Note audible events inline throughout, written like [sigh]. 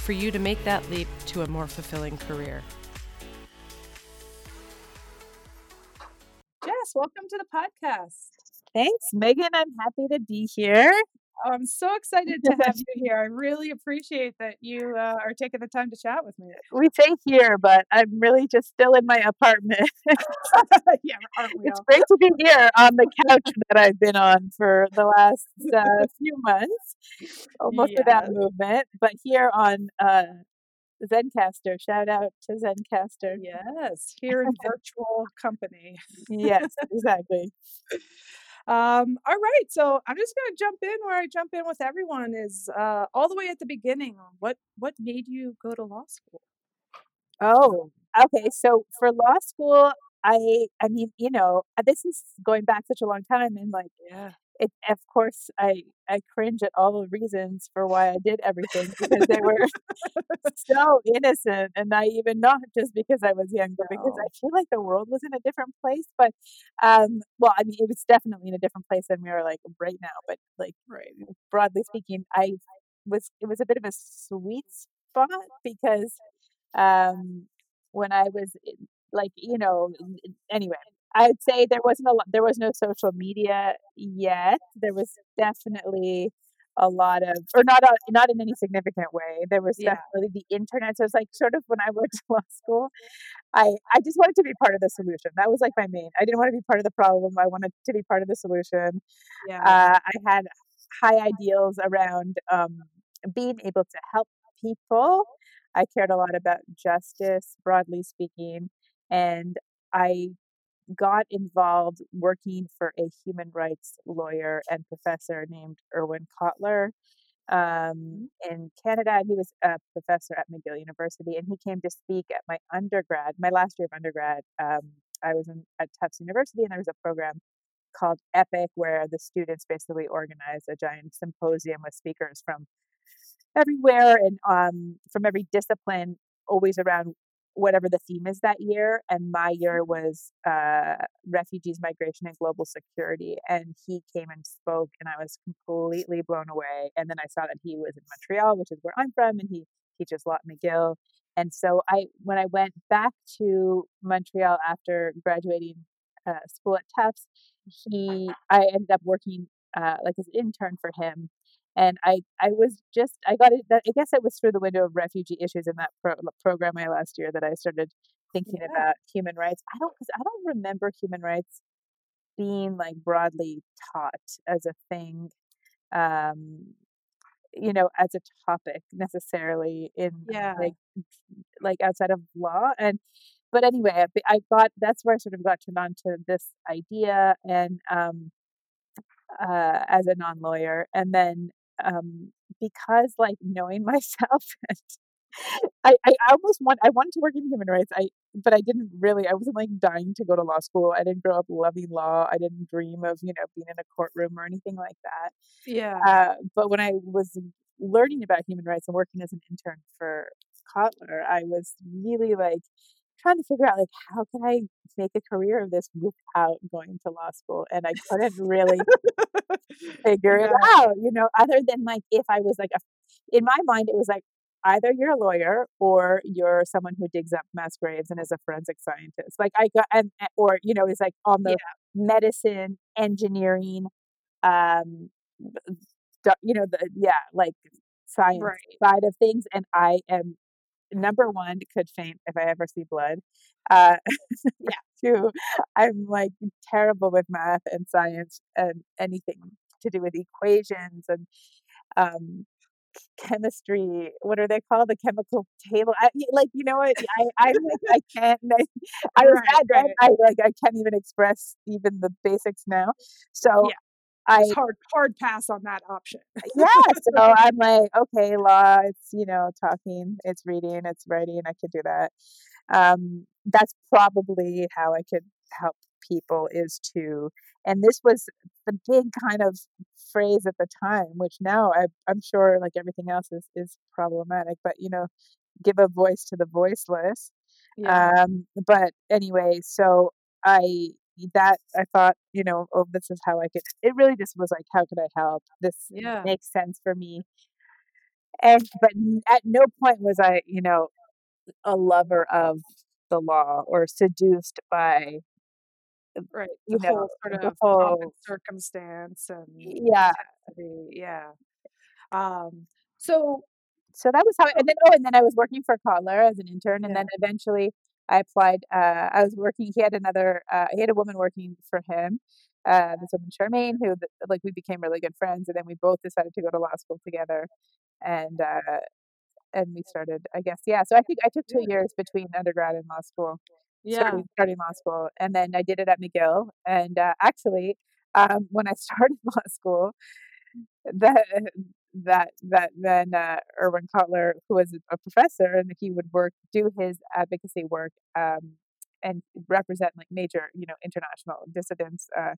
for you to make that leap to a more fulfilling career. Jess, welcome to the podcast. Thanks, Megan. I'm happy to be here. I'm so excited to have [laughs] you here. I really appreciate that you uh, are taking the time to chat with me. We say here, but I'm really just still in my apartment. [laughs] yeah, it's all? great to be here on the couch [laughs] that I've been on for the last uh, few months, almost yes. without movement. But here on uh, Zencastr, shout out to Zencastr. Yes, here in virtual company. yes, exactly. Um, all right, so I'm just going to jump in where I jump in with everyone. Is uh, all the way at the beginning. What what made you go to law school? Oh, okay. So for law school, I I mean, you know, this is going back such a long time, and like, yeah, it, of course, I I cringe at all the reasons for why I did everything because they were [laughs] [laughs] so innocent and naive, and not just because I was younger but because I feel like the world was in a different place. But, um, well, I mean, it was definitely in a different place than we are like right now. But like, right. broadly speaking, I was it was a bit of a sweet spot because um, when I was like, you know, anyway, I'd say there wasn't a lot, there was no social media yet. There was definitely a lot of, or not a, not in any significant way. There was yeah. definitely the internet. So it's like sort of when I [laughs] went to law school, I I just wanted to be part of the solution. That was like my main. I didn't want to be part of the problem. I wanted to be part of the solution. Yeah. Uh, I had high ideals around um, being able to help people. I cared a lot about justice, broadly speaking, and I got involved working for a human rights lawyer and professor named Irwin Cotler um, in Canada. He was a professor at McGill University, and he came to speak at my undergrad, my last year of undergrad. Um, I was in, at Tufts University, and there was a program called EPIIC where the students basically organized a giant symposium with speakers from everywhere and um, from every discipline, always around whatever the theme is that year. And my year mm-hmm. was uh, refugees, migration, and global security. And he came and spoke, and I was completely blown away. And then I saw that he was in Montreal, which is where I'm from, and he teaches law at McGill. And so I, when I went back to Montreal after graduating uh, school at Tufts, he, I ended up working uh, like as an intern for him and I I was just I got it. I guess it was through the window of refugee issues in that pro, program I last year that I started thinking yeah. about human rights. I don't because I don't remember human rights being like broadly taught as a thing, um, you know, as a topic necessarily in yeah. like like outside of law and. But anyway, I got that's where I sort of got turned on to this idea and um, uh, as a non lawyer. And then um, because like knowing [laughs] myself and I, I almost want I wanted to work in human rights. I but I didn't really I wasn't like dying to go to law school. I didn't grow up loving law. I didn't dream of, you know, being in a courtroom or anything like that. Yeah. Uh, but when I was learning about human rights and working as an intern for Cotler, I was really like trying to figure out like how can I make a career of this without going to law school, and I couldn't really [laughs] figure yeah. it out. You know, other than like if I was like a, in my mind, it was like either you're a lawyer or you're someone who digs up mass graves and is a forensic scientist. Like I got and or you know is like on the yeah. medicine, engineering, um, you know the yeah like science right. side of things, and I am number one, could faint if I ever see blood. Uh, [laughs] yeah. Two, I'm like terrible with math and science and anything to do with equations and um, chemistry. What are they called? The chemical table. I, like you know what? [laughs] I I like I can't. [laughs] I, I was right, right. I like I can't even express even the basics now. So yeah. I it's hard hard pass on that option. yeah, so I'm like, okay, law, it's you know, talking, it's reading, it's writing, I could do that. um, that's probably how I could help people is to, and this was the big kind of phrase at the time, which now I, I'm sure, like everything else, is is problematic. But you know, give a voice to the voiceless. Yeah. Um, but anyway, so I that I thought, you know, oh, this is how I could. It really just was like, how could I help? This Yeah. makes sense for me. And but at no point was I, you know, a lover of the law or seduced by, Right. you The know, whole sort the of whole. circumstance and Yeah. Yeah. Um, so So that was how. And then oh, and then I was working for Cotler as an intern, and yeah. then eventually I applied. Uh, I was working. He had another. Uh, he had a woman working for him. Uh, this woman Charmaine, who like we became really good friends, and then we both decided to go to law school together. And uh, and we started, I guess, yeah. So I think I took two years between undergrad and law school, Yeah. starting starting law school, and then I did it at McGill. And uh, actually, um, when I [laughs] started law school, that that that then uh, Irwin Cotler, who was a professor, and he would work, do his advocacy work, um, and represent like major, you know, international dissidents. Uh,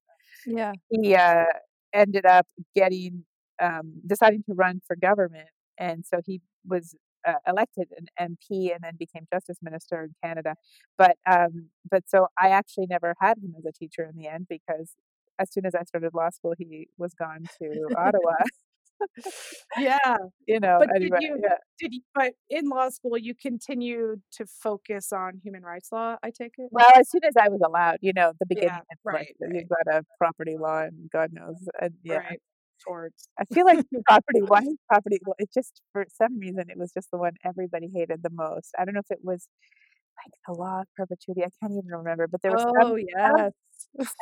Yeah. he uh, ended up getting um, deciding to run for government, and so he was uh, elected an MP and then became justice minister in Canada. But um, but so I actually never had him as a teacher in the end because as soon as I started law school, he was gone to [laughs] Ottawa. [laughs] Yeah. you know, But did you yeah. did you but in law school you continued to focus on human rights law, I take it? Well, as soon as I was allowed, you know, the beginning, Yeah. it's like Right. you've got a property law and God knows, and yeah. Right. Towards. I feel like [laughs] property. Why property? It just for some reason it was just the one everybody hated the most. I don't know if it was like the law of perpetuity. I can't even remember, but there was some Oh, some yes.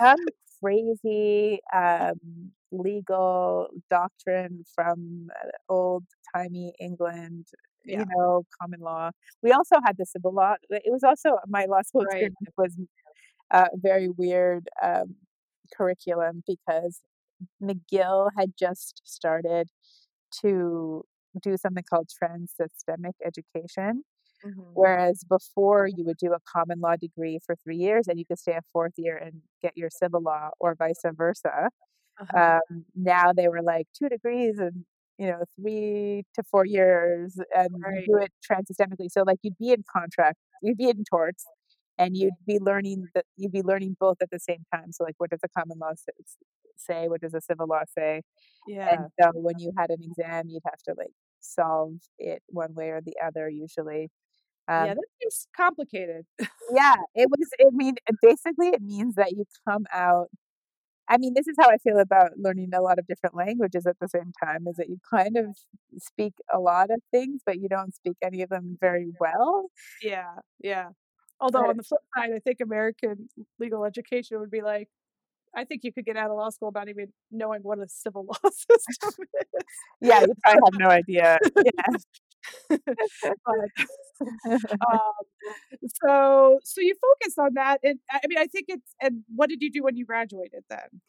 some [laughs] crazy um, legal doctrine from uh, old timey England. Yeah. You know, common law. We also had the civil law. It was also my law school Right. experience was a very weird um, curriculum because McGill had just started to do something called trans-systemic education, Mhm. whereas before you would do a common law degree for three years and you could stay a fourth year and get your civil law or vice versa. Uh-huh. Um, now they were like two degrees and you know three to four years and you Right. do it trans-systemically. So like you'd be in contract, you'd be in torts, and you'd be learning that you'd be learning both at the same time. So like what does a common law say? What does a civil law say? Yeah. And so when you had an exam, you'd have to like solve it one way or the other usually. Yeah, Um, that seems complicated. [laughs] yeah, it was. I mean, basically, it means that you come out. I mean, this is how I feel about learning a lot of different languages at the same time. Is that you kind of speak a lot of things, but you don't speak any of them very well. Yeah. Yeah. Although But on the flip side, I think American legal education would be like, I think you could get out of law school not even knowing what a civil [laughs] law system is. yeah, you probably have no idea. [laughs] Yeah. [laughs] but [laughs] um, so so you focused on that, and I mean, I think it's. And what did you do when you graduated then?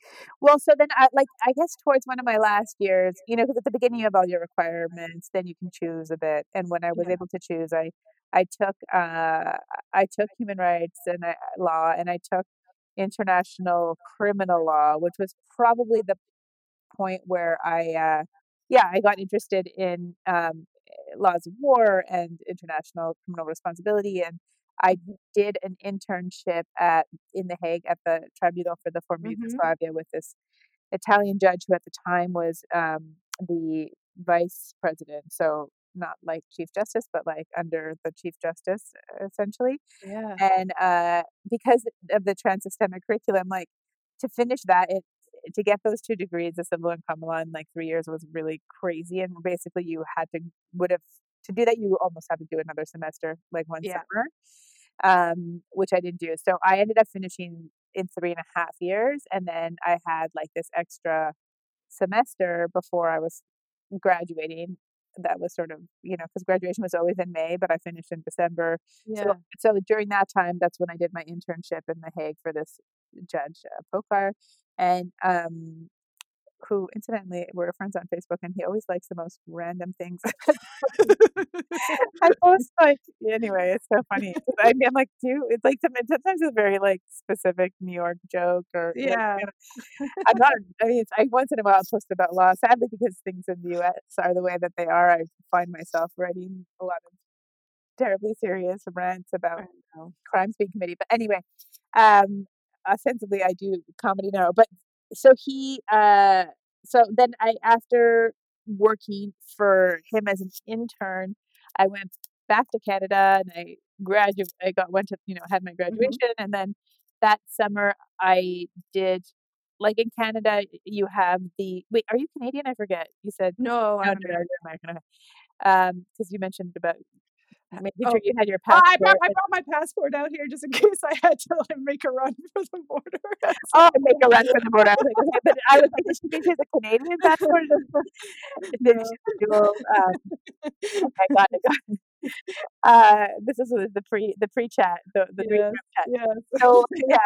Well, so then I like I guess towards one of my last years, you know, because at the beginning you have all your requirements, then you can choose a bit. And when I was Yeah. able to choose, I I took uh I took human rights and I, law, and I took international criminal law, which was probably the point where I uh yeah I got interested in um, laws of war and international criminal responsibility, and I did an internship at in The Hague at the Tribunal for the Former Mm-hmm. Yugoslavia with this Italian judge who at the time was um, the vice president. So not like chief justice, but like under the chief justice essentially. Yeah. And uh, because of the trans-systemic curriculum, like to finish that, it to get those two degrees, the civil and common law in like three years was really crazy. And basically, you had to would have to do that. You almost had to do another semester, like one Yeah. summer, um, which I didn't do. So I ended up finishing in three and a half years, and then I had like this extra semester before I was graduating. That was sort of you know because graduation was always in May, but I finished in December. Yeah. So so during that time, that's when I did my internship in The Hague for this judge uh, Pocar, and um, who incidentally we're friends on Facebook, and he always likes the most random things. [laughs] I post like anyway, it's so funny. I mean, I'm like, dude, it's like sometimes it's very like specific New York joke or yeah. Like, you know, I'm not. I mean, I once in a while post about law. Sadly, because things in the U.S. are the way that they are, I find myself writing a lot of terribly serious rants about crimes being committed. But anyway, um, ostensibly I do comedy now. But so he, uh, so then I after working for him as an intern, I went back to Canada and I graduated. I got went to you know had my Mm-hmm. graduation, and then that summer I did. Like in Canada, you have the wait. Are you Canadian? I forget. You said No, I'm no, American. American. Um, because you mentioned about making oh, sure you had your Oh, I passport. brought I brought my passport out here just in [laughs] case I had to like, make a run [laughs] for the border. [laughs] Oh, make a run for the border. I was like, okay, but I was like, did she think she a Canadian passport? No. she dual? Um, okay, got it, got it. Uh, this is the the pre the pre chat the the room chat. yes. So yeah.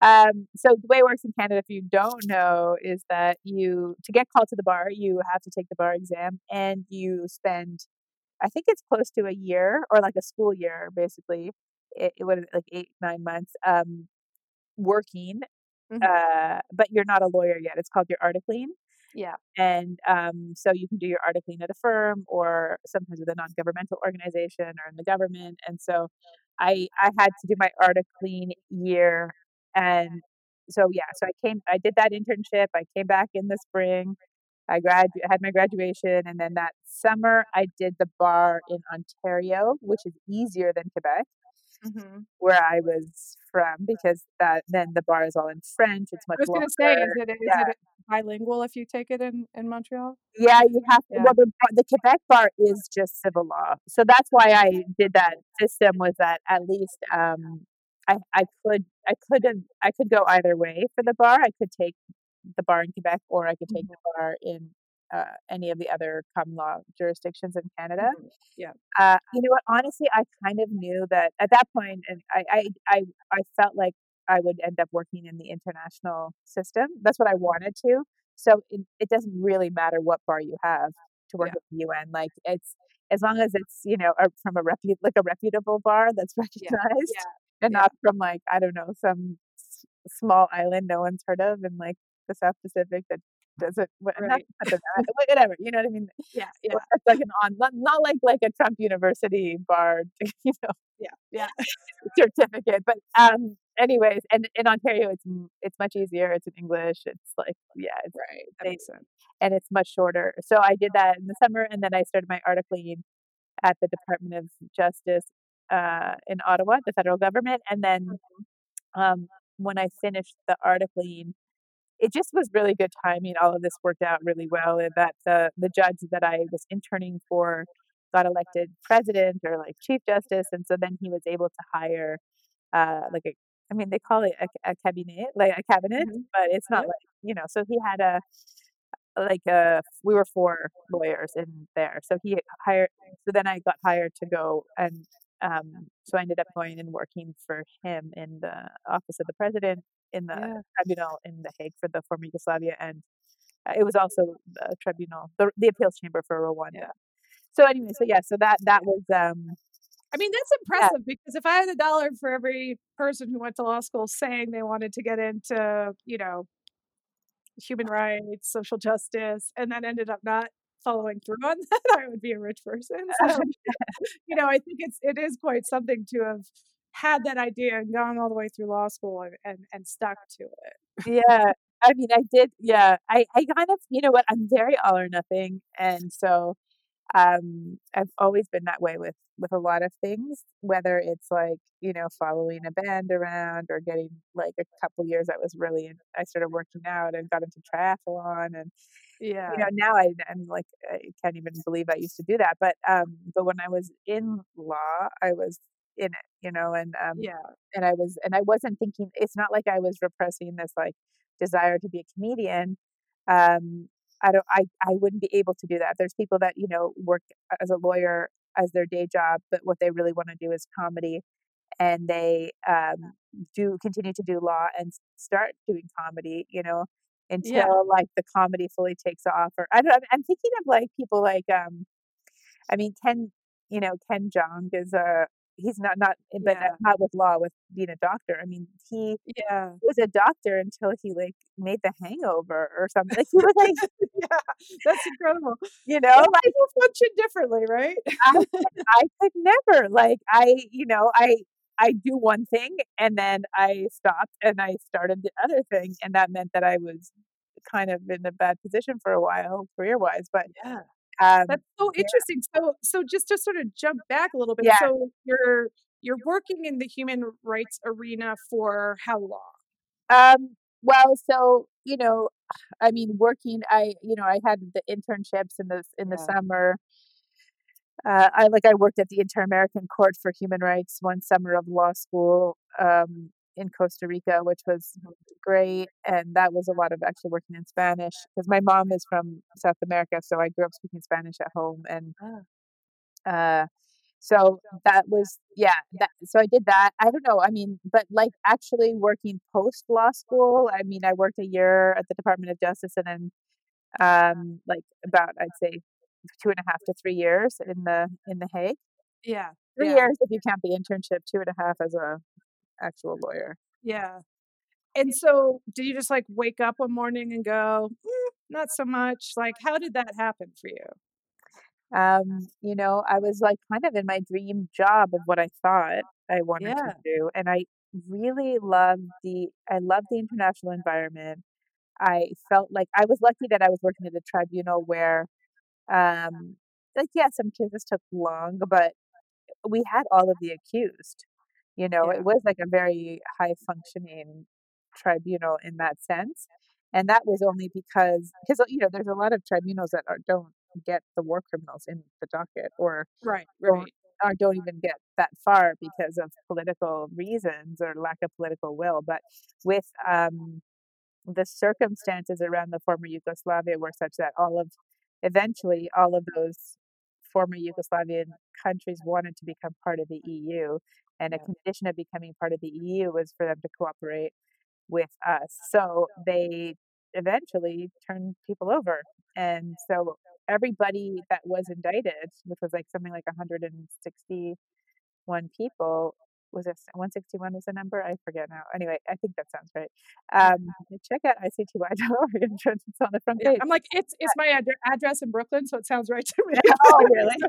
Um, so the way it works in Canada, if you don't know, is that you to get called to the bar, you have to take the bar exam, and you spend, I think it's close to a year or like a school year, basically. It, it would like eight nine months. Um, working, Mhm. uh, but you're not a lawyer yet. It's called your articling. Yeah. And um, so you can do your articling at a firm or sometimes with a non-governmental organization or in the government. And so I I had to do my articling year, and so yeah, so I came, I did that internship. I came back in the spring. I grad had my graduation, and then that summer I did the bar in Ontario, which is easier than Quebec hmm where I was from because that then the bar is all in French. It's much I was gonna say, is it is Yeah. it bilingual if you take it in in Montreal? Yeah, you have to. Yeah. Well, the, the Quebec bar is just civil law, so that's why I did that system. Was that at least um, I I could I could I could go either way for the bar. I could take the bar in Quebec, or I could take the bar in uh, any of the other common law jurisdictions in Canada. Mhm. Yeah. Uh, you know what? Honestly, I kind of knew that at that point, and I, I, I, I felt like I would end up working in the international system. That's what I wanted to. So it, it doesn't really matter what bar you have to work Yeah. with the UN. Like it's as long as it's you know a, from a repu- like a reputable bar that's [laughs] recognized, and yeah. not from like I don't know some s- small island no one's heard of in like the South Pacific that doesn't not Right. not- whatever you know what I mean. [laughs] Yeah, yeah, like an on, not, not like like a Trump University bar, [laughs] you know, yeah, yeah. [laughs] certificate. But um, anyways, and in Ontario, it's it's much easier. It's in English. It's like yeah, it's, Right. That they- makes sense. and it's much shorter. So I did that in the summer, and then I started my articling at the Department of Justice uh, in Ottawa, the federal government, and then um, when I finished the articling, it just was really good timing. All of this worked out really well, and that the the judge that I was interning for got elected president or like chief justice, and so then he was able to hire uh, like a. I mean, they call it a, a cabinet, like a cabinet, Mhm. but it's not like you know. So he had a like uh we were four lawyers in there so he hired so then i got hired to go and um so i ended up going and working for him in the office of the president in the Yeah. tribunal in the hague for the former yugoslavia and uh, it was also the tribunal the, the appeals chamber for rwanda Yeah. so anyway so yeah so that that was um I mean, that's impressive because if I had a dollar for every person who went to law school saying they wanted to get into, you know, human rights, social justice, and then ended up not following through on [laughs] that, I would be a rich person. So, [laughs] you know, I think it's it is quite something to have had that idea and gone all the way through law school and and, and stuck to it. yeah i mean i did yeah i i kind of you know what i'm very all or nothing and so um i've always been that way with with a lot of things whether it's like you know following a band around or getting like a couple years i was really in, i started working out and got into triathlon and Yeah. you know now I, i'm like i can't even believe i used to do that but um but when i was in law i was in it you know and um yeah. and I was and I wasn't thinking it's not like I was repressing this like desire to be a comedian. Um I don't I I wouldn't be able to do that. There's people that, you know, work as a lawyer as their day job, but what they really want to do is comedy and they um do continue to do law and start doing comedy, you know. Yeah. until like the comedy fully takes off. Or I don't. I'm thinking of like people like um, I mean Ken, you know Ken Jeong is a he's not not eh, but uh, Yeah. not with law with being a doctor. I mean he Yeah. was a doctor until he like made The Hangover or something. Like he was like [laughs] Yeah, that's incredible. you know like people function differently, right? I could I could never, like, I you know, I I do one thing and then I stopped and I started the other thing, and that meant that I was kind of in a bad position for a while career-wise, but, Yeah. Um, That's so yeah. interesting. So so just to sort of jump back a little bit, Yeah. so you're you're working in the human rights arena for how long? Um, well, so, you know, I mean, working I you know, I had the internships in the in the Yeah. summer. Uh, I like I worked at the Inter-American Court for Human Rights one summer of law school, um, in Costa Rica, which was Mhm. great, and that was a lot of actually working in Spanish because my mom is from South America, so I grew up speaking Spanish at home, and Ah. uh, so that was yeah, that so I did that. I don't know, I mean, but, like, actually working post law school, I mean, I worked a year at the Department of Justice and then, um, like, about, I'd say 2 and a half to 3 years in The in The Hague. Yeah, 3 yeah. years if you count the internship, 2 and a half as a actual lawyer. Yeah. And so, did you just, like, wake up one morning and go, "Mm, not so much?" Like, how did that happen for you? Um, you know, I was, like, kind of in my dream job of what I thought I wanted to do, and I really loved the I loved the international environment. I felt like I was lucky that I was working at a tribunal where, um, like, yeah, some cases took long, but we had all of the accused. You know, it was, like, a very high functioning tribunal in that sense, and that was only because, because, you know, there's a lot of tribunals that are don't get the war criminals in the docket or Right, right. or don't even get that far because of political reasons or lack of political will, but with, um, the circumstances around the former Yugoslavia were such that all of eventually, all of those former Yugoslavian countries wanted to become part of the EU, and a condition of becoming part of the EU was for them to cooperate with us. So, they eventually turned people over, and so everybody that was indicted, which was, like, something like 161 people was it 161 was the number? I forget now. Anyway, I think that sounds right. Um, check out icty.org, [laughs] it's on the front Yeah. I'm like, it's it's my addre address in Brooklyn, so it sounds right to me. [laughs] Oh, really? [laughs]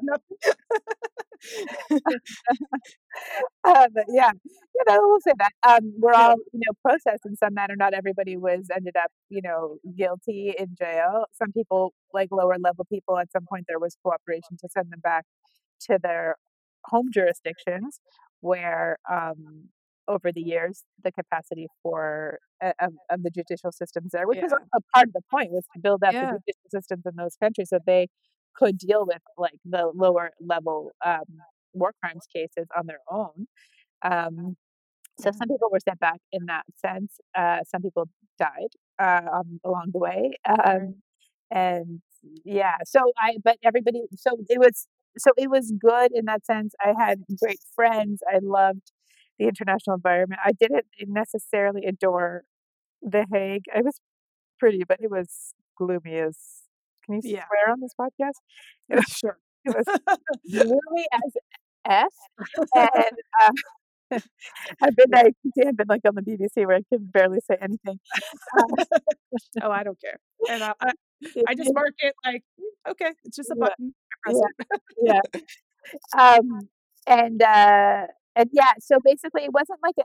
Uh, but yeah, you know, we'll say that. Um, we're all, you know, processed in some manner, not everybody was ended up, you know, guilty in jail. Some people, like lower level people, at some point there was cooperation to send them back to their home jurisdictions where, um, over the years, the capacity for uh, of of the judicial systems there, which was Yeah. also part of the point, was to build up the judicial systems in those countries so they could deal with, like, the lower level, um, war crimes cases on their own. Um, so some people were sent back in that sense, uh, some people died, uh, um, along the way, um, and yeah, so I but everybody so it was so it was good in that sense. I had great friends, I loved the international environment. I didn't necessarily adore The Hague. It was pretty, but it was gloomy as can you Yeah. swear on this podcast? [laughs] [laughs] It was sure. it was gloomy as F, and, uh, [laughs] I've been like I've been, like, on the BBC where I can barely say anything. Uh Oh, I don't care. And I I I just mark it like, "Mm, okay, it's just a button, Press Yeah. Yeah. Um, and, uh and yeah, so basically it wasn't like a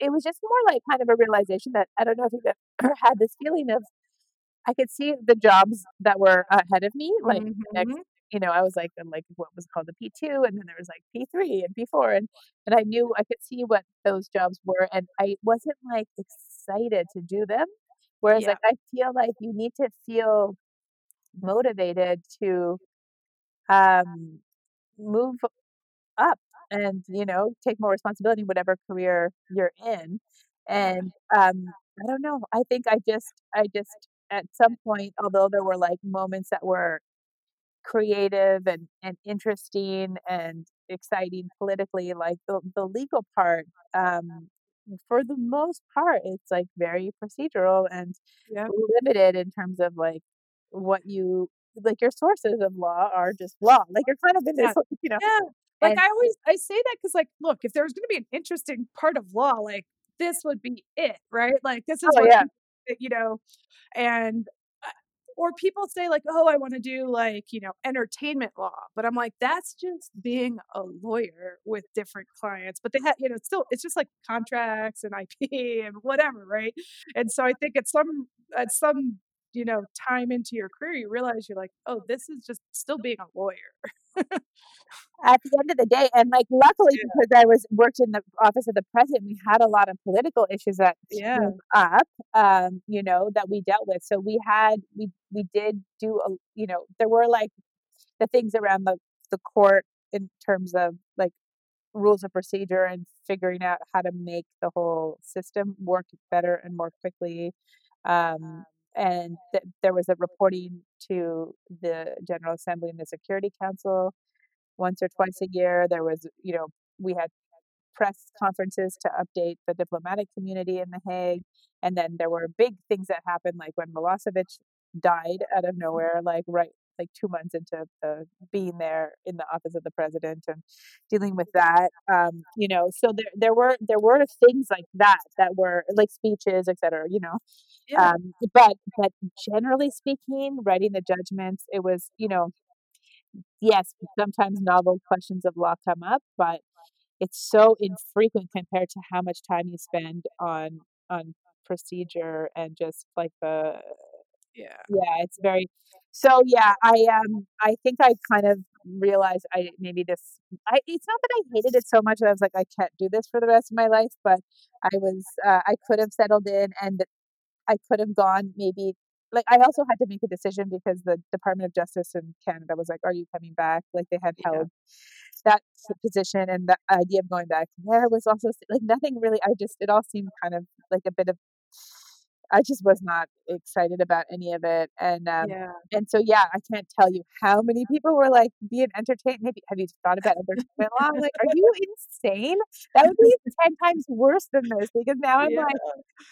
it was just more like kind of a realization that I don't know if you've ever had this feeling of I could see the jobs that were ahead of me, like, the next you know, I was, like, in, like, what was called the P2, and then there was, like, P3 and P4, and and I knew I could see what those jobs were, and I wasn't, like, excited to do them. Whereas, Yeah. like, I feel like you need to feel motivated to, um, move up and, you know, take more responsibility in whatever career you're in, and, um, I don't know, I think I just I just at some point, although there were, like, moments that were creative and and interesting and exciting politically, like, the the legal part, um, for the most part, it's like very procedural and limited in terms of like what you like your sources of law are just law. Like you're kind of in Yeah. this, [laughs] you know, Yeah. Like, and I always I say that because like, look, if there's gonna be an interesting part of law, like, this would be it, right? Like, this is Oh, what yeah. you know, and, uh or people say like, "Oh, I wanna do, like, you know, entertainment law," but I'm like, "That's just being a lawyer with different clients," but they ha you know, it's still it's just like contracts and IP [laughs] and whatever, right? And so I think at some at some, you know, time into your career, you realize you're like, "Oh, this is just still being a lawyer." At the end of the day and, like, luckily Yeah. because I was worked in the office of the president, we had a lot of political issues that Yeah. came up, um, you know, that we dealt with. So we had we we did do a you know, there were, like, the things around the the court in terms of, like, rules of procedure and figuring out how to make the whole system work better and more quickly, um, and th there was a reporting to the General Assembly and the Security Council once or twice a year. There was, you know, we had press conferences to update the diplomatic community in The Hague, and then there were big things that happened, like when Milosevic died out of mm-hmm. nowhere, like, right like, 2 months into the being there in the office of the president and dealing with that, um, you know, so there there were there were things like that that were like speeches, etcetera, you know? Yeah. Um, but but generally speaking, writing the judgments, it was, you know yes, sometimes novel questions of law come up, but it's so infrequent compared to how much time you spend on on procedure and just, like, the Yeah. yeah, it's very so, yeah, I, um, I think I kind of realized I maybe this I it's not that I hated it so much that I was like, "I can't do this for the rest of my life," but I was, uh, I could have settled in and I could have gone maybe like, I also had to make a decision because the Department of Justice in Canada was like, "Are you coming back?" Like, they had Yeah. held that position and the idea of going back there was also like, nothing really I just it all seemed kind of like a bit of I just was not excited about any of it, and, um, Yeah. and so, yeah, I can't tell you how many people were like, being entertained maybe have you thought about entertainment law? I'm like, "Are you insane?" That would be 10 times worse than this because now I'm, Yeah. like,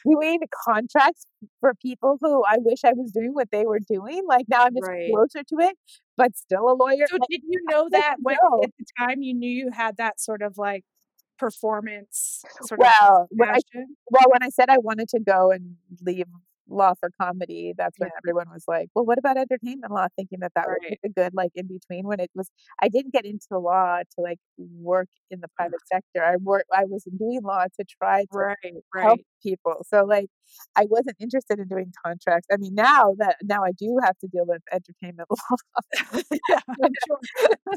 doing contracts for people who I wish I was doing what they were doing, like, now I'm just Right. closer to it, but still a lawyer, So like, did you know that when at the time you knew you had that sort of, like, performance sort of Well, when I well, when I said I wanted to go and leave law for comedy, that's when Yeah. everyone was like, "Well, what about entertainment law?" Thinking that that would be a good, like, in between when it was I didn't get into law to, like, work in the private [sighs] sector. I work I was doing law to try to Right, help right. people, so, like, I wasn't interested in doing contracts. I mean, now that now I do have to deal with entertainment [laughs] law. [laughs] [laughs] Yeah, I'm sure.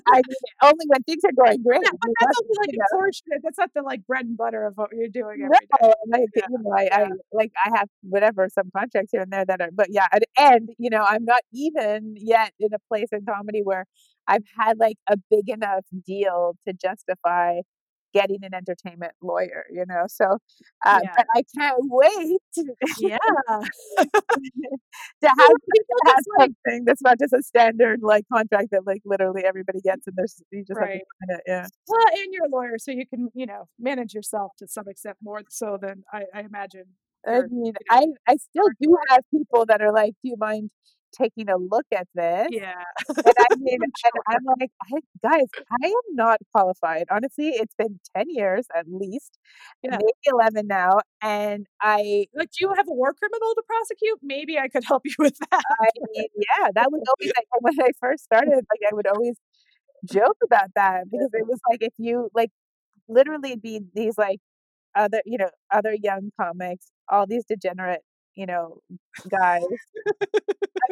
I mean, only when things are going great, Yeah, but that's only, like, you a know portion that's not the, like, bread and butter of what you're doing No, every day. like, Yeah, you know, I I like, I have whatever, some contracts here and there that are but, yeah, and and, you know, I'm not even yet in a place in comedy where I've had, like, a big enough deal to justify getting an entertainment lawyer, you know? So, uh, Yeah. but I can't wait Yeah. [laughs] to have to have it's like something that's not just a standard, like, contract that, like, literally everybody gets and there's you just have to Right. it, yeah. Well, and you're a lawyer, so you can, you know, manage yourself to some extent more so than I I imagine I mean, I I still do have people that are like, "Do you mind taking a look at this?" Yeah. And I [laughs] mean, I'm and. I'm like, "I guys, I am not qualified." Honestly, it's been 10 years at least, Yeah. maybe 11 now, and I Like, "Do you have a war criminal to prosecute? Maybe I could help you with [laughs] that." I mean, yeah, that was always like [laughs] when I first started, like, I would always joke about that because it was like, if you like, literally be these, like, other you know, other young comics, all these degenerate, you know, guys.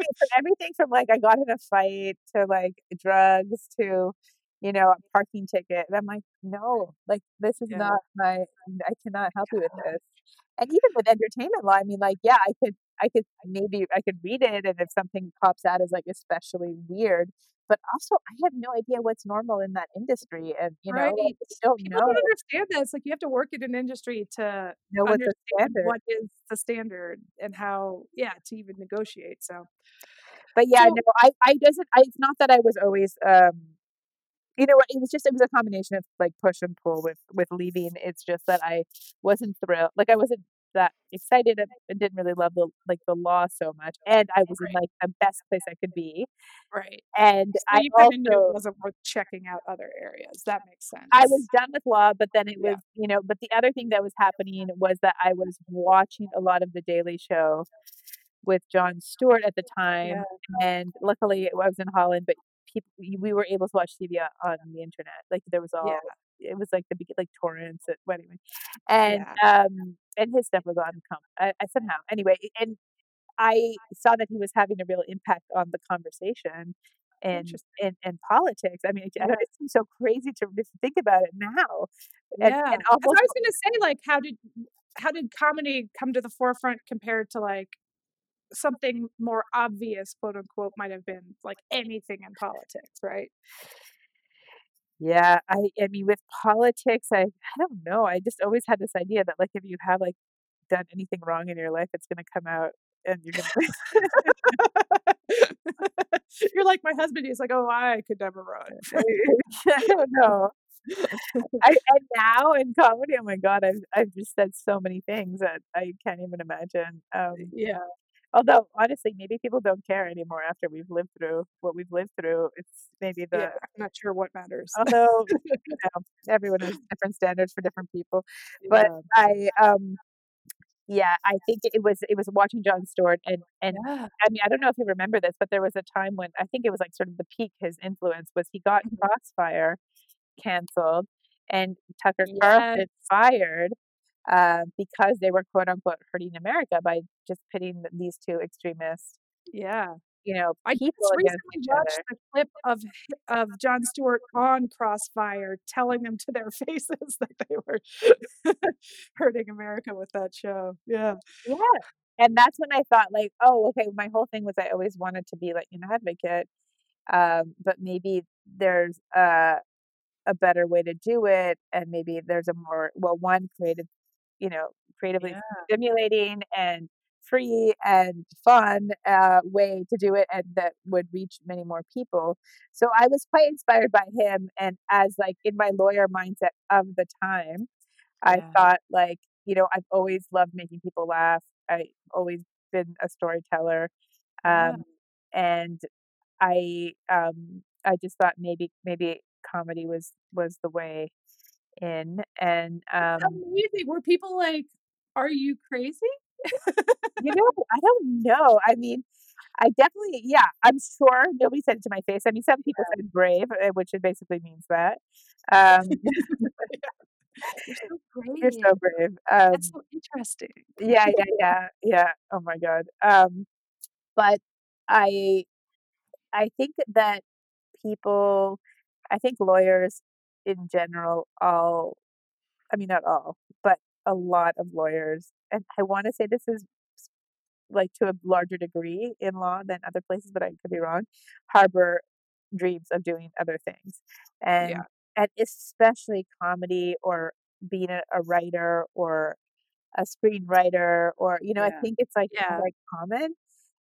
I mean, from everything from, like, I got in a fight to, like, drugs to, you know, a parking ticket, and I'm like, "No, like, this is Yeah. not my I cannot help you with this." And even with entertainment law, I mean, like, yeah, I could I could maybe I could read it, and if something pops out as, like, especially weird, but also I have no idea what's normal in that industry, and, you know, Right. I don't People know don't understand this. like you have to work in an industry to know a understand standard. what is the standard and how yeah, to even negotiate, so But, yeah, So no, I I doesn't I it's not that I was always, um you know what? It was just it was a combination of like push and pull with with leaving. It's just that I wasn't thrilled. Like I wasn't that excited and didn't really love the like the law so much, and I was in like the best place I could be. Right. And So I you kinda it also wasn't worth checking out other areas. That makes sense. I was done with law, but then it Yeah. was, you know, but the other thing that was happening was that I was watching a lot of The Daily Show with Jon Stewart at the Yeah. time, and luckily I was in Holland, but peop we we were able to watch TV on the internet. Like there was Yeah. all it was like the like torrents, well anyway. And, Yeah. um, and his stuff was on com I I somehow anyway, and I saw that he was having a real impact on the conversation and and, in politics. I mean, it [laughs] Yeah. it seems so crazy to just think about it now, and Yeah, and 'cause I was [laughs] gonna say, like, how did how did comedy come to the forefront compared to, like, something more obvious, quote, unquote, might have been, like, anything in politics, right? Yeah, I I mean, with politics, I I don't know, I just always had this idea that, like, if you have, like, done anything wrong in your life, it's gonna come out and you're gonna [laughs] You're like my husband, he's like, "Oh, I could never run." [laughs] [laughs] I don't know. I and now in comedy, oh my god, I've I've just said so many things that I can't even imagine, um, Yeah. Although, honestly, maybe people don't care anymore after we've lived through what we've lived through. It's maybe Yeah, the I'm not sure what matters. although, you [laughs] know, everyone has different standards for different people, but Yeah. I, um yeah, I think it was it was watching Jon Stewart and and Yeah. I mean, I don't know if you remember this, but there was a time when I think it was, like, sort of the peak his influence was he got Mhm. Crossfire canceled and Tucker Yes. Carlson fired, uh, because they were, quote, unquote, "hurting America" by just pitting these 2 extremists. Yeah. you know, I just recently watched the clip of of Jon Stewart on Crossfire telling them to their [laughs] faces that they were [laughs] hurting America with that show. Yeah. Yeah, and that's when I thought, like, "Oh, okay," my whole thing was I always wanted to be, like, an advocate, um, but maybe there's a a better way to do it, and maybe there's a more well, one, creative you know, creatively Yeah. stimulating and free and fun, uh, way to do it and that would reach many more people. So I was quite inspired by him, and as, like, in my lawyer mindset of the time, I thought, like, you know, I've always loved making people laugh. i've always been a storyteller, Yeah. um, and I, um, I just thought maybe maybe comedy was was the way in, and, um amazing. Were people like, "Are you crazy?" [laughs] You know, I don't know, I mean, I definitely yeah, I'm sure nobody said it to my face. I mean, some people Yeah. said brave, uh, which it basically means that, [laughs] um. You're so [laughs] You're brave. so brave, That's um so interesting. Yeah, yeah, yeah, yeah, oh my god, um, but I I think that people I think lawyers in general all I mean, not all, but a lot of lawyers and I wanna say this is like, to a larger degree in law than other places, but I could be wrong, harbor dreams of doing other things, Yeah. and and especially comedy or being a a writer or a screenwriter or you know, I think it's, like, Yeah. quite common,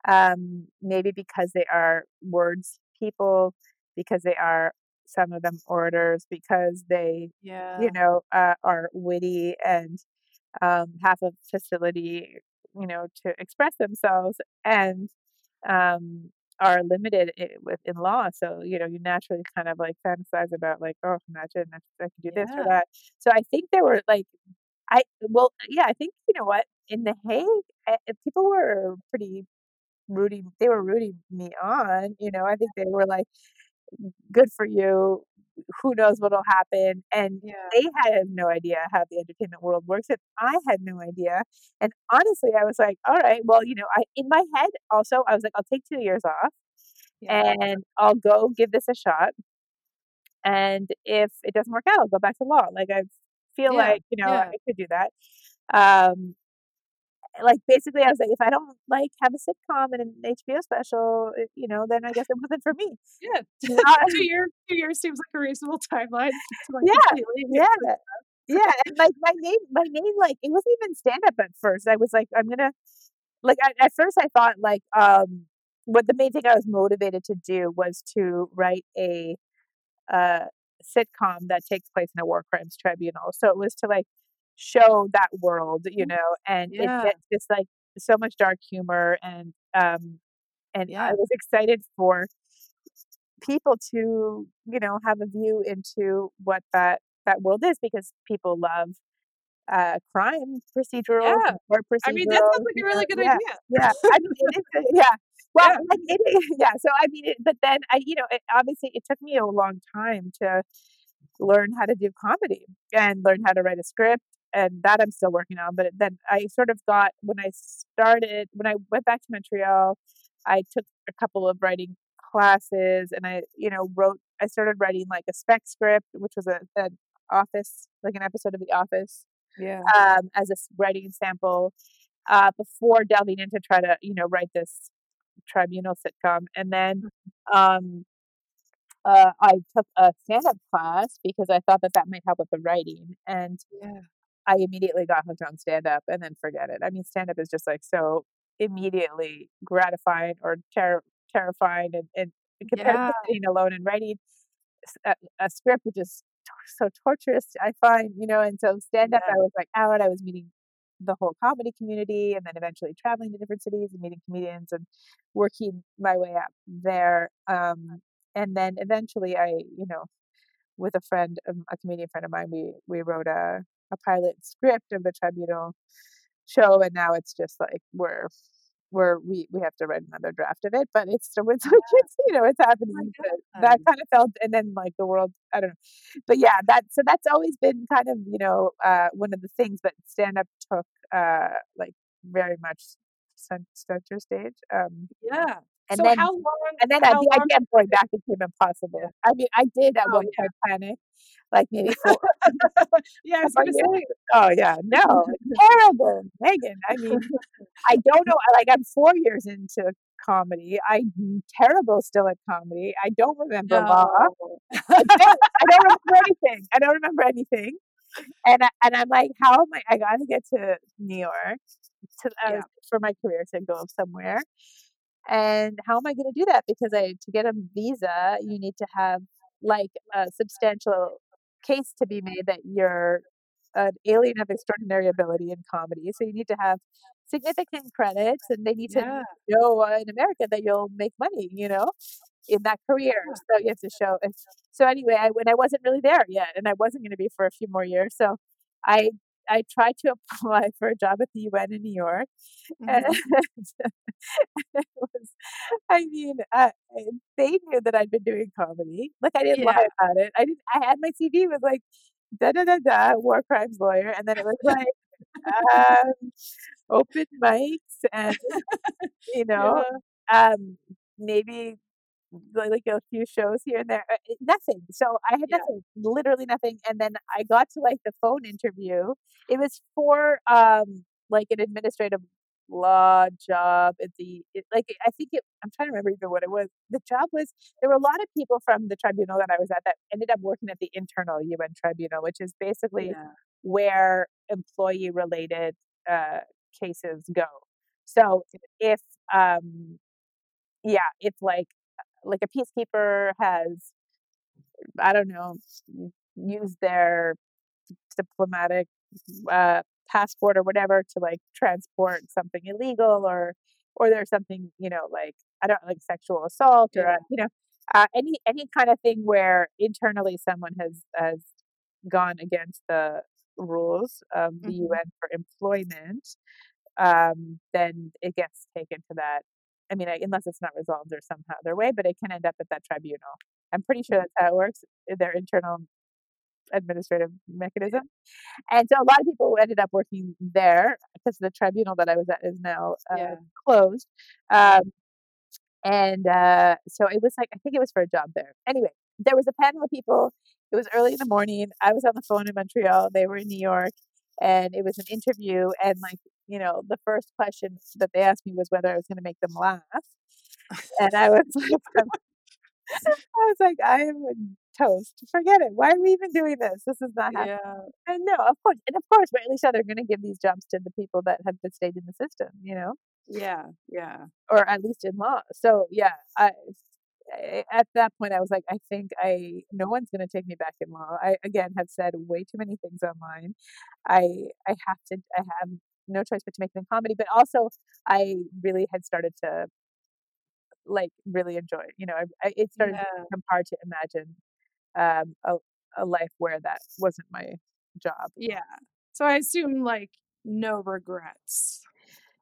um, maybe because they are words people, because they are some of them orators, because they, yeah. you know, uh, are witty and, um, have a facility, you know, to express themselves and, um, are limited i with in law, so, you know, you naturally kind of, like, fantasize about, like, "Oh, imagine if I could do this or that." So I think there were, like I well, yeah, I think, you know what, in The Hague, eh, eh, people were pretty rooting they were rooting me on, you know, I think they were like, "Good for you. Who knows what'll happen?" And Yeah. they had no idea how the entertainment world works, and I had no idea, and honestly, I was like, "Alright, well," you know, I in my head, also, I was like, "I'll take 2 years off, Yeah. and I'll go give this a shot" "and if it doesn't work out, I'll go back to law." Like, I feel Yeah, like, you know. I could do that, um like, basically, I was like, "If I don't, like, have a sitcom and an HBO special, eh, you know, then I guess it wasn't for me." Yeah. 2 years 2 years seems like a reasonable timeline [laughs] like, Yeah, yeah, yeah, and, like, my name, my main, like it wasn't even stand-up at first, I was like, "I'm gonna" like, at at first, I thought, like, um what the main thing I was motivated to do was to write a, uh sitcom that takes place in a war crimes tribunal. So it was to like show that world, you know, and Yeah. it gets just like so much dark humor and um and Yeah. I was excited for people to, you know, have a view into what that that world is because people love uh crime procedural Yeah. and court procedurals. I mean, that sounds like a really good yeah. idea. Yeah, I mean, it is. a- Yeah, well, Yeah. like it is. [laughs] Yeah, so I mean, it, but then I, you know, it, obviously, it took me a long time to learn how to do comedy and learn how to write a script, and that I'm still working on. But then I sort of got when I started when I went back to Montreal, I took a couple of writing classes, and I, you know, wrote. I started writing like a spec script, which was a an office, like an episode of The Office Yeah. um, as a writing sample uh, before delving into try to you know write this tribunal sitcom and then um, uh, i took a stand-up class because i thought that that might help with the writing and Yeah. I immediately got hooked on stand-up and then forget it i mean stand-up is just like so immediately gratifying or ter- terrifying and, and compared Yeah. to sitting alone and writing a script which is so torturous i find you know and so stand up Yeah. i was like out i was meeting the whole comedy community and then eventually traveling to different cities and meeting comedians and working my way up there um and then eventually i you know with a friend um, a comedian friend of mine we we wrote a a pilot script of the tribunal show and now it's just like we're we're we we have to write another draft of it but it's still it's [laughs] like it's you know it's happening but that kind of felt and then like the world i don't know. But yeah that so that's always been kind of you know uh one of the things but stand up took uh like very much cen- center stage um Yeah. And so then how long? and then at how the long idea of going back became impossible i mean i did at Oh, one point panic like maybe [laughs] four yeah, I [laughs] was say. Oh yeah, no, [laughs] terrible, Megan. I mean, I don't know. Like I'm four years into comedy. I'm terrible still at comedy. I don't remember law. I don't, I don't remember anything. I don't remember anything. And I, and I'm like, how am I? I gotta get to New York to uh, Yeah. for my career to go somewhere. And how am I going to do that? Because I to get a visa, you need to have like a substantial case to be made that you're an alien of extraordinary ability in comedy. So you need to have significant credits, and they need to Yeah. know uh, in America that you'll make money. You know, in that career. Yeah. So you have to show. So anyway, I when I wasn't really there yet, and I wasn't going to be for a few more years. So I I tried to [laughs] apply for a job at the UN in New York, and Mhm. [laughs] it was, I mean, they knew that I'd been doing comedy. Like I didn't lie about it. I didn't. I had my CV was like da da da da war crimes lawyer, and then it was like um, open mics and [laughs] you know Yeah. um maybe like a few shows here and there uh, nothing so i had Yeah. nothing literally nothing and then i got to like the phone interview it was for um like an administrative law job at the it, like i think it i'm trying to remember even what it was the job was there were a lot of people from the tribunal that i was at that ended up working at the internal un tribunal which is basically Yeah. where employee related uh, cases go. So if um yeah, if like like a peacekeeper has I don't know used their diplomatic uh, passport or whatever to like transport something illegal or or there's something you know like I don't like sexual assault or Yeah. you know uh, any any kind of thing where internally someone has has gone against the rules of the Mhm. UN for employment, um, then it gets taken to that. I mean, I, unless it's not resolved or somehow other way, but it can end up at that tribunal. I'm pretty sure that's how it works. Their internal administrative mechanism. And so a lot of people ended up working there because the tribunal that I was at is now uh, Yeah. closed. Um, and uh, so it was like, I think it was for a job there. Anyway, there was a panel of people. It was early in the morning. I was on the phone in Montreal. They were in New York. And it was an interview. And, like, you know, the first question that they asked me was whether I was going to make them laugh. And I [laughs] was [laughs] like, [laughs] I was like, I am toast. Forget it. Why are we even doing this? This is not happening. Yeah. And no, of course, and of course, but Alicia, they're going to give these jobs to the people that have been stayed in the system, you know, Yeah. Yeah. or at least in law. So yeah, I, eh, at that point, I was like, I think I no one's going to take me back in law. I again have said way too many things online. I I have to. I have no choice but to make them comedy. But also, I really had started to like really enjoy. It. You know, I, I, it started Yeah. to become hard to imagine um, a a life where that wasn't my job. Yeah. So I assume like no regrets.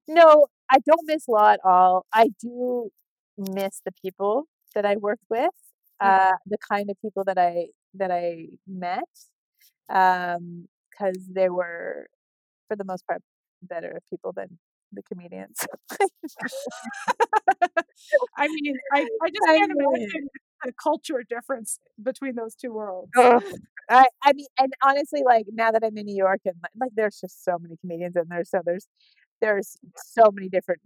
No, I don't miss law at all. I do miss the people that I worked with, Mhm. uh, the kind of people that I that I met, because they were, for the most part, better of people than the comedians. [laughs] I mean, I, I just I can't know. imagine the culture difference between those two worlds. Ugh. I I mean, and honestly, like now that I'm in New York and like, there's just so many comedians and there's so there's there's so many different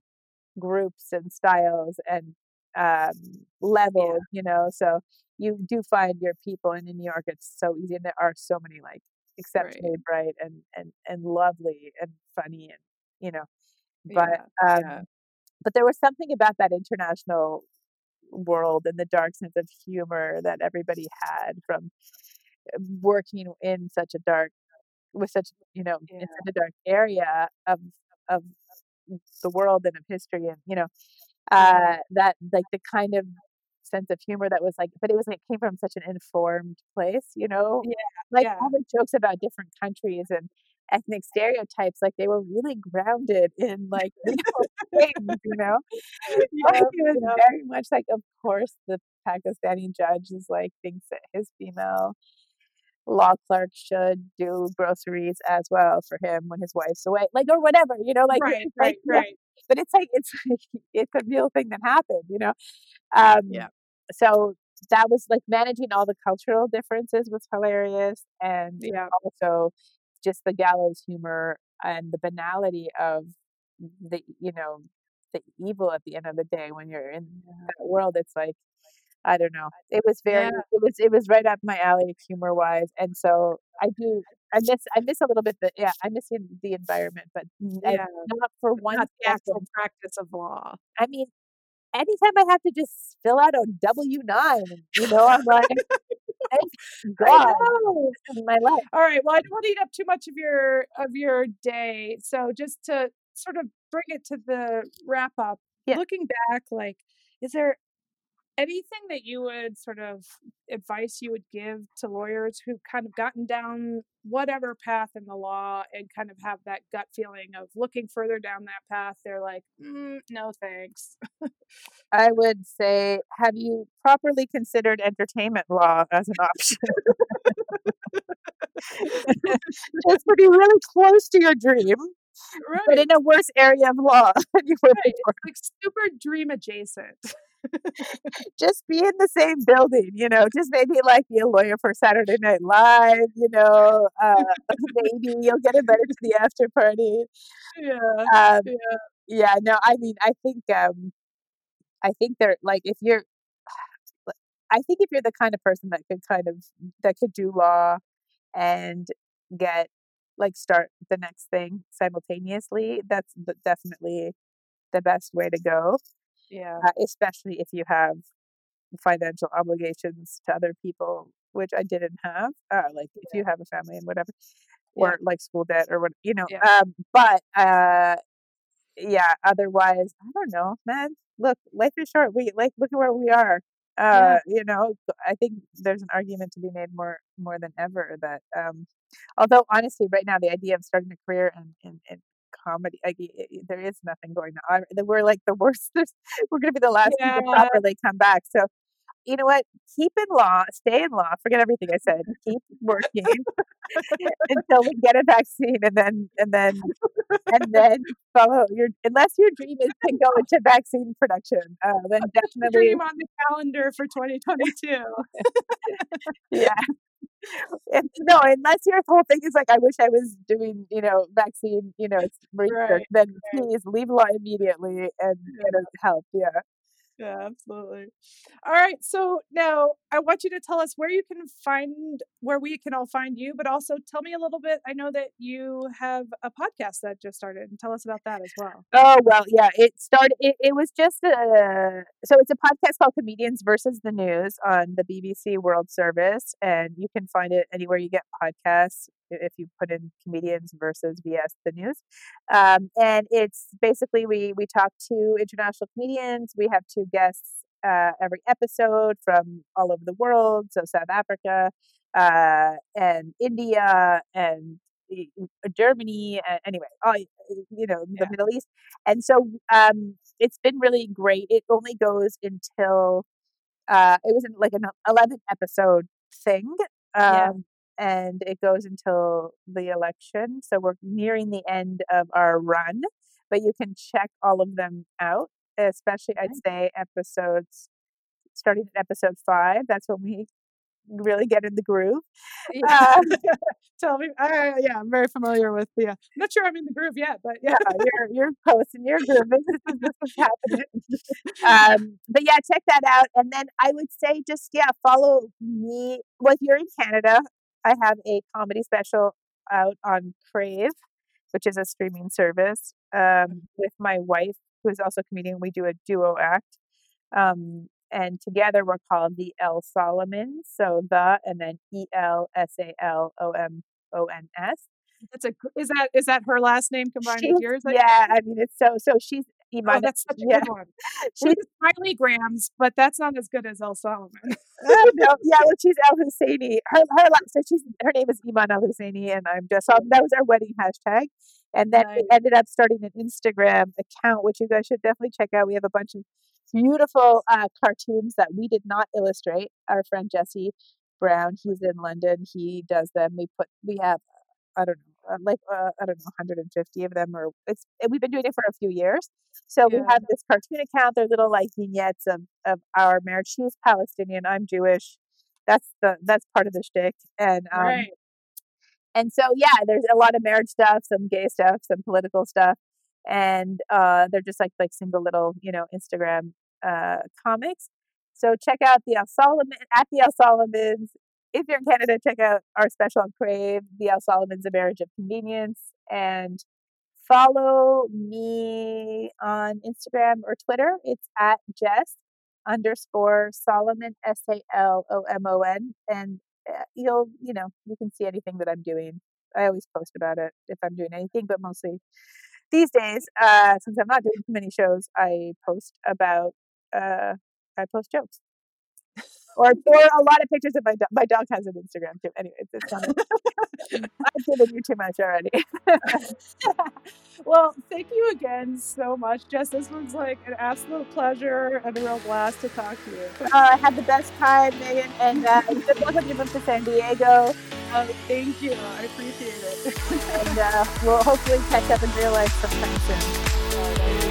groups and styles and um levels, you know. So you do find your people and in New York it's so easy and there are so many like exceptionally bright and and and lovely and funny and you know. But Yeah, um yeah. but there was something about that international world and the dark sense of humor that everybody had from uh, working in such a dark with such you know in such a dark area of of the world and of history and you know uh that like the kind of sense of humor that was like but it was like came from such an informed place you know Yeah. like Yeah. all the jokes about different countries and ethnic stereotypes like they were really grounded in like [laughs] things you know [laughs] like, Yep, it was yep. very much like, of course, the Pakistani judge is like thinks that his female law clerk should do groceries as well for him when his wife's away, like or whatever, you know, like Right, [laughs] like, right, yeah, right. but it's like it's like it's a real thing that happened, you know. Um, Yeah. So that was like managing all the cultural differences was hilarious, and Yeah. also just the gallows humor and the banality of the you know the evil at the end of the day when you're in that world it's like i don't know it was very Yeah. it was it was right up my alley humor wise and so i do i miss i miss a little bit the yeah i miss the environment but Yeah. not for one Not the actual practice of law. i mean anytime i have to just fill out a w9 you know i'm like [laughs] god my life All right. Well, I don't want to eat up too much of your of your day. So just to sort of bring it to the wrap up, Yeah. looking back, like, is there anything that you would sort of advice you would give to lawyers who've kind of gotten down whatever path in the law and kind of have that gut feeling of looking further down that path? They're like, mm, no, thanks. i would say have you properly considered entertainment law as an option [laughs] it's to be really close to your dream right. but in a worse area of law [laughs] than you were Right. Like super dream adjacent. Just be in the same building, you know. Just maybe like be a lawyer for Saturday Night Live, you know. Uh, [laughs] maybe you'll get invited to the after party. Yeah. Um, Yeah. yeah, no, I mean, I think, um, I think they're like if you're, [sighs] I think if you're the kind of person that could kind of that could do law and get like start the next thing simultaneously, that's definitely the best way to go. Yeah. uh, especially if you have financial obligations to other people, which I didn't have. Uh, like if you have a family and whatever, Yeah. or like school debt or what, you know. Yeah. Um, but uh, yeah, otherwise, I don't know, man. Look, life is short. We like look at where we are. Uh, Yeah. you know, I think there's an argument to be made more more than ever that um, although honestly, right now the idea of starting a career in in, in comedy, like, there is nothing going on. We're like the worst. [laughs] We're gonna be the last people to properly come back. So you know what? Keep in law, stay in law. Forget everything I said. Keep working [laughs] [laughs] until we get a vaccine, and then and then and then follow your. Unless your dream is to go into vaccine production, uh, then definitely Dream on the calendar for 2022. yeah. And, no, unless your whole thing is like, I wish I was doing, you know, vaccine, you know, [laughs] research, Right, then right. please leave law immediately and get us help. Yeah. Yeah, absolutely. All right. So now I want you to tell us where you can find where we can all find you, but also tell me a little bit. I know that you have a podcast that just started, and tell us about that as well. Oh well, yeah. It started. It, it was just a so it's a podcast called Comedians versus the News on the BBC World Service, and you can find it anywhere you get podcasts if you put in comedians versus vs the news. Um, and it's basically we we talk to international comedians. We have two guests uh, every episode from all over the world. So south africa uh, and india and germany uh, anyway all, you know the yeah. middle east. And so um, it's been really great. It only goes until uh, it was in like an 11 episode thing um, yeah and it goes until the election. So we're nearing the end of our run, but you can check all of them out, especially I'd say episodes starting at episode five. That's when we really get in the groove. Yeah. Uh, [laughs] [laughs] Tell me, uh, yeah, I'm very familiar with the. Uh, I'm not sure I'm in the groove yet, but yeah, [laughs] you're you're posting your groove. This is, this is happening. um, but yeah, check that out, and then I would say just yeah, follow me. Well, if you're in Canada, I have a comedy special out on Crave, which is a streaming service, um, mm-hmm. with my wife, who is also a comedian. We do a duo act. Um, and together we're called the El Salomon. So the and then E L S A L O M O N S. That's a is that is that her last name combined she's, with yours? yeah, I mean it's so so she's Oh, that's such a yeah. good one. She's Smiley Grams, but that's not as good as El Salomon. [laughs] oh, no, yeah, well, she's El Husseini. Her, her, so she's her name is Eman El Husseini, and I'm just um, that was our wedding hashtag. And then nice. we ended up starting an Instagram account, which you guys should definitely check out. We have a bunch of beautiful uh, cartoons that we did not illustrate. Our friend Jesse Brown, he's in London. He does them. We put we have I don't know like uh, I don't know 150 of them or it's we've been doing it for a few years. So yeah. we have this cartoon account. They're little like vignettes of of our marriage. She's Palestinian. I'm Jewish. That's the that's part of the shtick. And um, right. and so yeah, there's a lot of marriage stuff, some gay stuff, some political stuff, and uh, they're just like like single little you know Instagram uh, comics. So check out the El Salomon at the El Salomons if you're in Canada, check out our special on Crave, The El Salomons, A Marriage of Convenience, and follow me on Instagram or Twitter. It's at Jess underscore Salomon, S A L O M O N. And uh, you'll, you know, you can see anything that I'm doing. I always post about it if I'm doing anything, but mostly these days, uh, since I'm not doing too many shows, I post about, uh, I post jokes or or a lot of pictures of my dog. My dog has an Instagram too. Anyway, it's, it's [laughs] I've given you too much already. [laughs] well, thank you again so much, Jess. This was like an absolute pleasure and a real blast to talk to you. Uh, I had the best time, Megan, and uh, good luck with your move to San Diego. Uh, thank you. I appreciate it. and uh, we'll hopefully catch up in real life sometime soon.